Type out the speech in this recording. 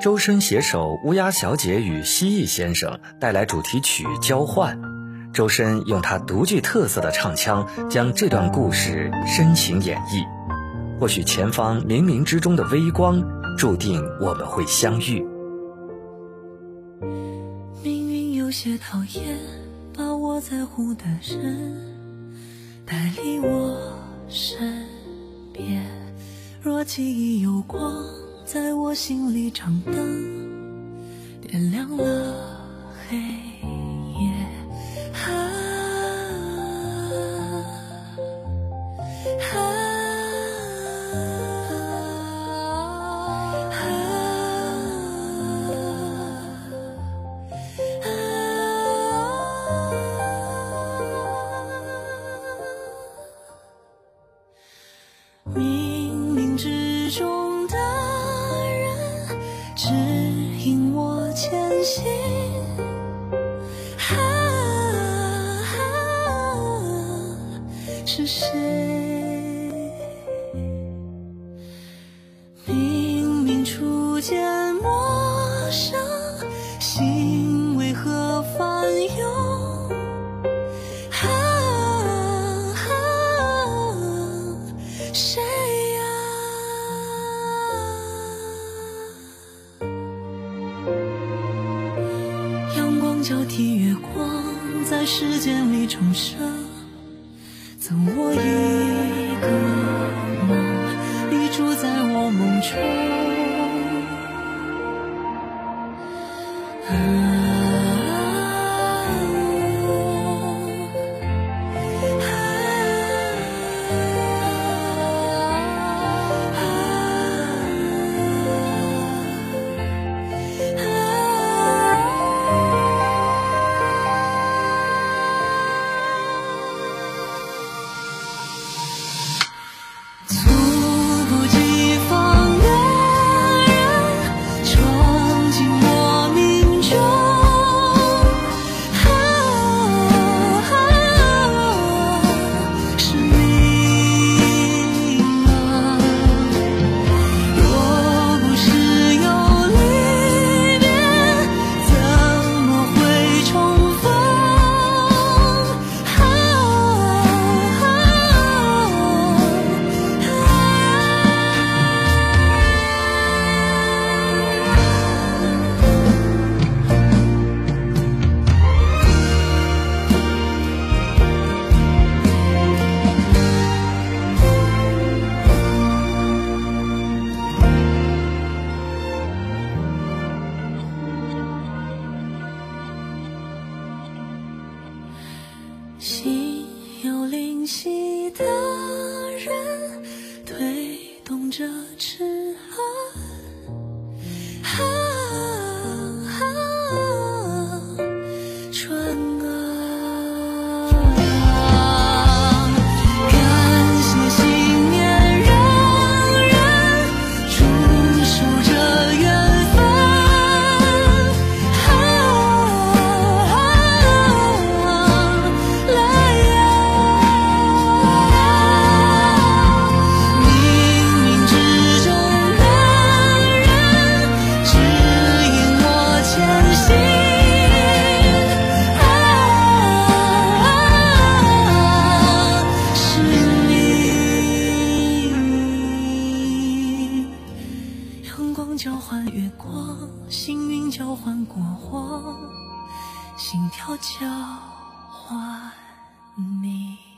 周深携手乌鸦小姐与蜥蜴先生带来主题曲《交换》，周深用他独具特色的唱腔将这段故事深情演绎。或许前方冥冥之中的微光，注定我们会相遇。命运有些讨厌，把我在乎的人带离我身边。若记忆有光，在我心里长灯，点亮了黑夜。啊冥冥之中心。啊，是谁？交替月光，在时间里重生，赠我一个梦，你住在我梦中。有灵犀的人推动着齿轮，交换月光，幸运交换过往，心跳交换你。